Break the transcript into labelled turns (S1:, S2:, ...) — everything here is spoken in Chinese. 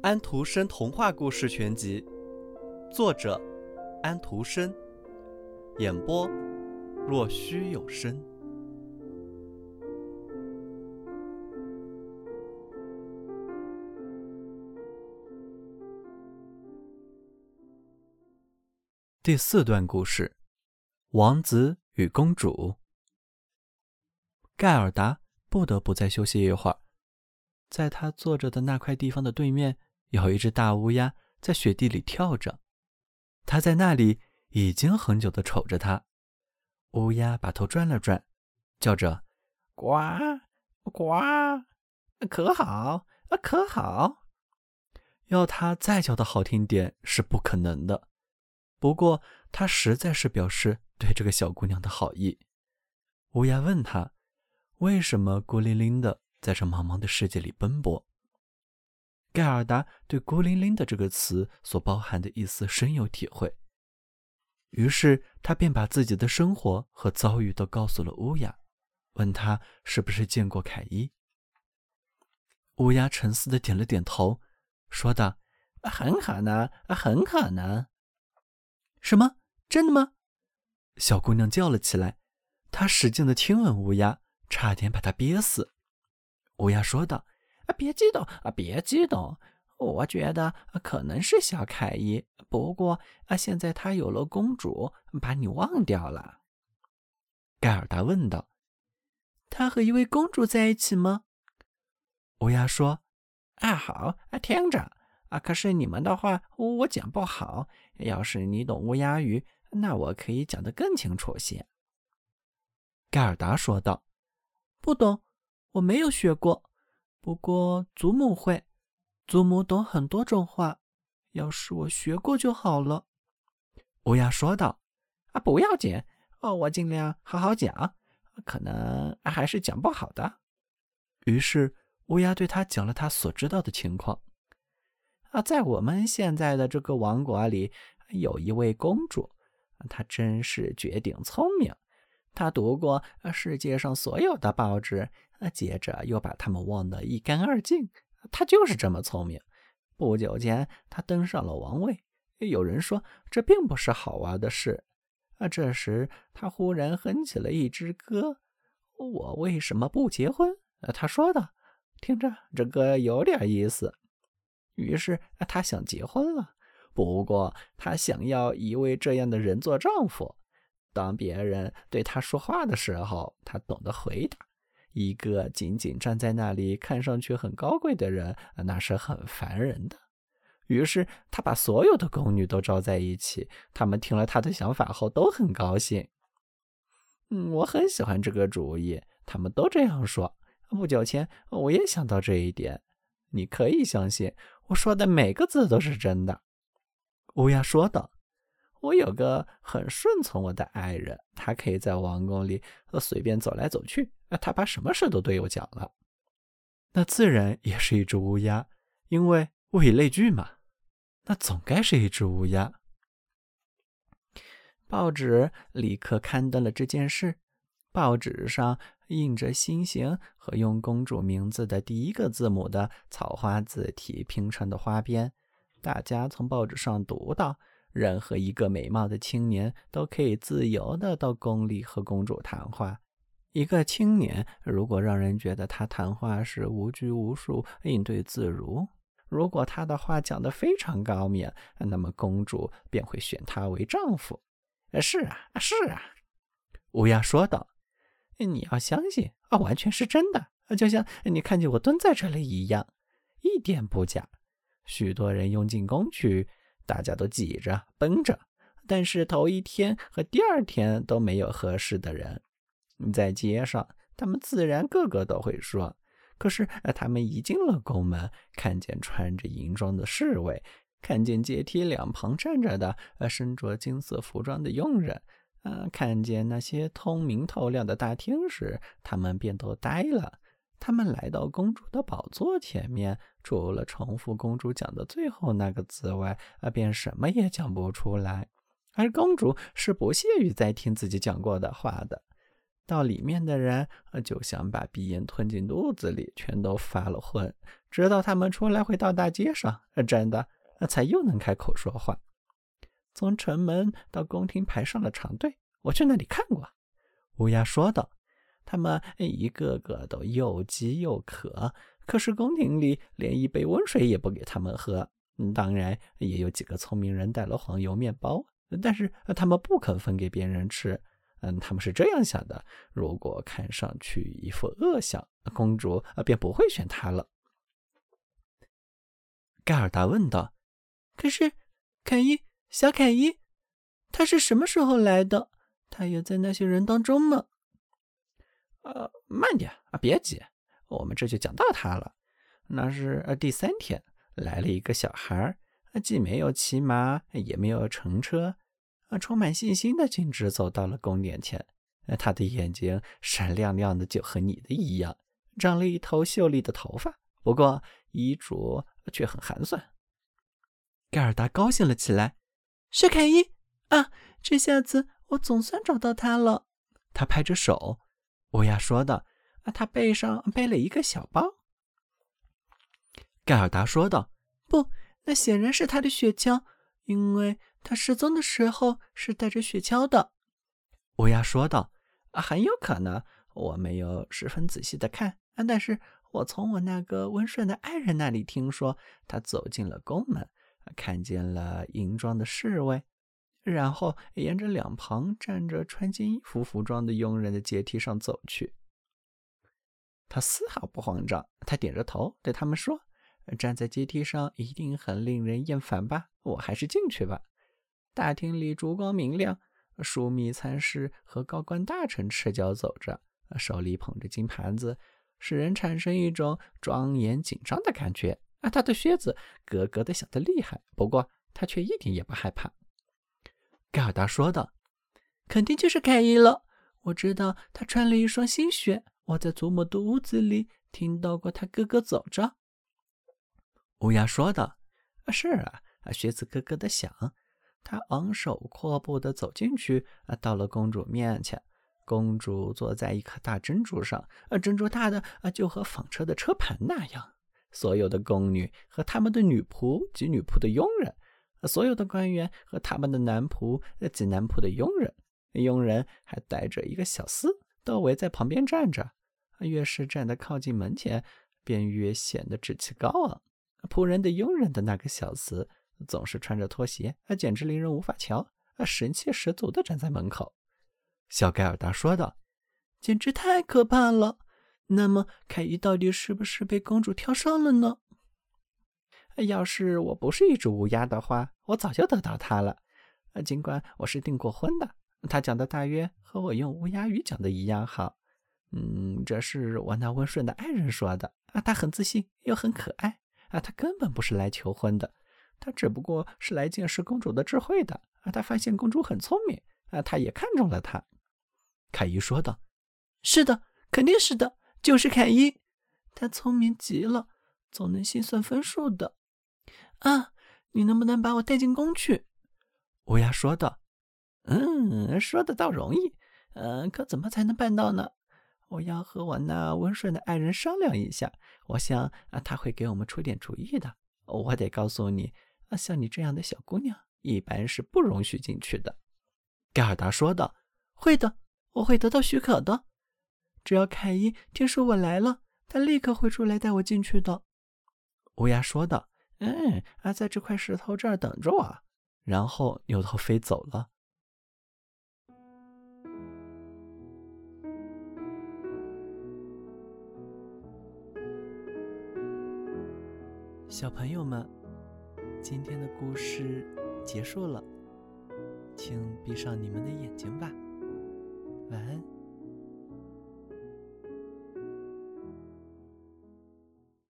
S1: 安徒生童话故事全集，作者安徒生，演播若虚有声。第四段故事：王子与公主。盖尔达不得不再休息一会儿，在他坐着的那块地方的对面。有一只大乌鸦在雪地里跳着，他在那里已经很久的瞅着他。乌鸦把头转了转，叫着：“
S2: 呱呱，可好啊，可好！”
S1: 要它再叫的好听点是不可能的。不过，他实在是表示对这个小姑娘的好意。乌鸦问他：“为什么孤零零的在这茫茫的世界里奔波？”盖尔达对“孤零零”的这个词所包含的意思深有体会，于是他便把自己的生活和遭遇都告诉了乌鸦，问他是不是见过凯伊。乌鸦沉思的点了点头，说道：“
S2: 很可能，很可能。”“
S1: 什么？真的吗？”小姑娘叫了起来，她使劲的亲吻乌鸦，差点把他憋死。乌鸦说道。
S2: 啊，别激动啊，别激动！我觉得可能是小凯伊，不过啊，现在他有了公主，把你忘掉了。
S1: 盖尔达问道：“
S2: 他和一位公主在一起吗？”
S1: 乌鸦说：“
S2: 啊，好啊，听着啊，可是你们的话我讲不好。要是你懂乌鸦语，那我可以讲得更清楚些。”
S1: 盖尔达说道：“
S2: 不懂，我没有学过。”不过祖母会，祖母懂很多种话。要是我学过就好了。”
S1: 乌鸦说道。
S2: “啊，不要紧，哦，我尽量好好讲。可能还是讲不好的。”
S1: 于是乌鸦对他讲了他所知道的情况。
S2: 啊，在我们现在的这个王国里，有一位公主，她真是绝顶聪明。他读过世界上所有的报纸。接着又把他们忘得一干二净。他就是这么聪明。不久前，他登上了王位。有人说这并不是好玩的事。啊，这时他忽然哼起了一支歌：“我为什么不结婚？”他说道：“听着，这歌有点意思。”于是他想结婚了。不过他想要一位这样的人做丈夫。当别人对他说话的时候，他懂得回答。一个仅仅站在那里看上去很高贵的人，那是很烦人的。于是他把所有的宫女都招在一起，他们听了他的想法后都很高兴。嗯，我很喜欢这个主意，他们都这样说。不久前我也想到这一点，你可以相信我说的每个字都是真的。”
S1: 乌鸦说道。
S2: 我有个很顺从我的爱人，他可以在王宫里随便走来走去。他把什么事都对我讲了。
S1: 那自然也是一只乌鸦，因为物以类聚嘛。那总该是一只乌鸦。
S2: 报纸立刻刊登了这件事。报纸上印着心形和用公主名字的第一个字母的草花字体拼成的花边。大家从报纸上读到。任何一个美貌的青年都可以自由地到宫里和公主谈话。一个青年如果让人觉得他谈话时无拘无束、应对自如，如果他的话讲得非常高明，那么公主便会选他为丈夫。是啊，是啊，
S1: 乌鸦说道：“
S2: 你要相信啊，完全是真的，就像你看见我蹲在这里一样，一点不假。许多人拥进宫去。”大家都挤着奔着，但是头一天和第二天都没有合适的人。在街上，他们自然个个都会说。可是，他们一进了宫门，看见穿着银装的侍卫，看见阶梯两旁站着的呃身着金色服装的佣人，呃，看见那些通明透亮的大厅时，他们便都呆了。他们来到公主的宝座前面，除了重复公主讲的最后那个字外，啊，便什么也讲不出来。而公主是不屑于再听自己讲过的话的。到里面的人就想把鼻音吞进肚子里，全都发了昏，直到他们出来回到大街上，真的才又能开口说话。从城门到宫廷排上了长队，我去那里看过。”乌鸦说道。他们一个个都又饥又渴，可是宫廷里连一杯温水也不给他们喝。当然，也有几个聪明人带了黄油面包，但是他们不肯分给别人吃。嗯，他们是这样想的：如果看上去一副恶相，公主便不会选他了。
S1: 盖尔达问道：“
S3: 可是，凯伊，小凯伊，他是什么时候来的？他也在那些人当中吗？”
S2: 呃，慢点啊，别急，我们这就讲到他了。那是呃第三天，来了一个小孩既没有骑马，也没有乘车，啊，充满信心的径直走到了宫殿前。他的眼睛闪亮亮的，就和你的一样，长了一头秀丽的头发，不过衣着却很寒酸。
S1: 盖尔达高兴了起来，
S3: 是凯伊啊，这下子我总算找到他了。
S1: 他拍着手。乌鸦说道：“
S2: 啊，他背上背了一个小包。”
S1: 盖尔达说道：“
S3: 不，那显然是他的雪橇，因为他失踪的时候是带着雪橇的。”
S1: 乌鸦说道：“
S2: 啊，很有可能，我没有十分仔细的看，但是我从我那个温顺的爱人那里听说，他走进了宫门，看见了银装的侍卫。”然后沿着两旁站着穿金衣服服装的佣人的阶梯上走去。他丝毫不慌张，他点着头对他们说：“站在阶梯上一定很令人厌烦吧？我还是进去吧。”大厅里烛光明亮，枢密参事和高官大臣赤脚走着，手里捧着金盘子，使人产生一种庄严紧张的感觉。啊，他的靴子咯咯的响得厉害，不过他却一点也不害怕。
S1: 盖尔达说道：“
S3: 肯定就是凯伊了。我知道他穿了一双新靴。我在祖母的屋子里听到过他咯咯走着。”
S1: 乌鸦说道：“
S2: 是啊，啊靴子咯咯的响。他昂首阔步的走进去，啊，到了公主面前。公主坐在一颗大珍珠上，啊，珍珠大的啊，就和纺车的车盘那样。所有的宫女和他们的女仆及女仆的佣人。”所有的官员和他们的男仆及男仆的佣人，佣人还带着一个小厮，都围在旁边站着。越是站得靠近门前，便越显得志气高昂。仆人的佣人的那个小厮总是穿着拖鞋，简直令人无法瞧，神气十足地站在门口。
S1: 小盖尔达说道：“
S3: 简直太可怕了！那么凯伊到底是不是被公主挑上了呢？”
S2: 要是我不是一只乌鸦的话，我早就得到它了。尽管我是订过婚的，他讲的大约和我用乌鸦语讲的一样好。嗯，这是我那温顺的爱人说的啊，他很自信又很可爱啊，他根本不是来求婚的，他只不过是来见识公主的智慧的啊。他发现公主很聪明啊，他也看中了她。
S1: 凯伊说道：“
S3: 是的，肯定是的，就是凯伊，他聪明极了，总能心算分数的。”啊，你能不能把我带进宫去？
S1: 乌鸦说道。
S2: 嗯，说的倒容易，嗯，可怎么才能办到呢？我要和我那温顺的爱人商量一下，我想啊，他会给我们出点主意的。我得告诉你，啊，像你这样的小姑娘，一般是不容许进去的。
S1: 盖尔达说道。
S3: 会的，我会得到许可的。只要凯伊听说我来了，他立刻会出来带我进去的。
S1: 乌鸦说道。
S2: 嗯，啊，在这块石头这儿等着我，
S1: 然后扭头飞走了。小朋友们，今天的故事结束了，请闭上你们的眼睛吧，晚安。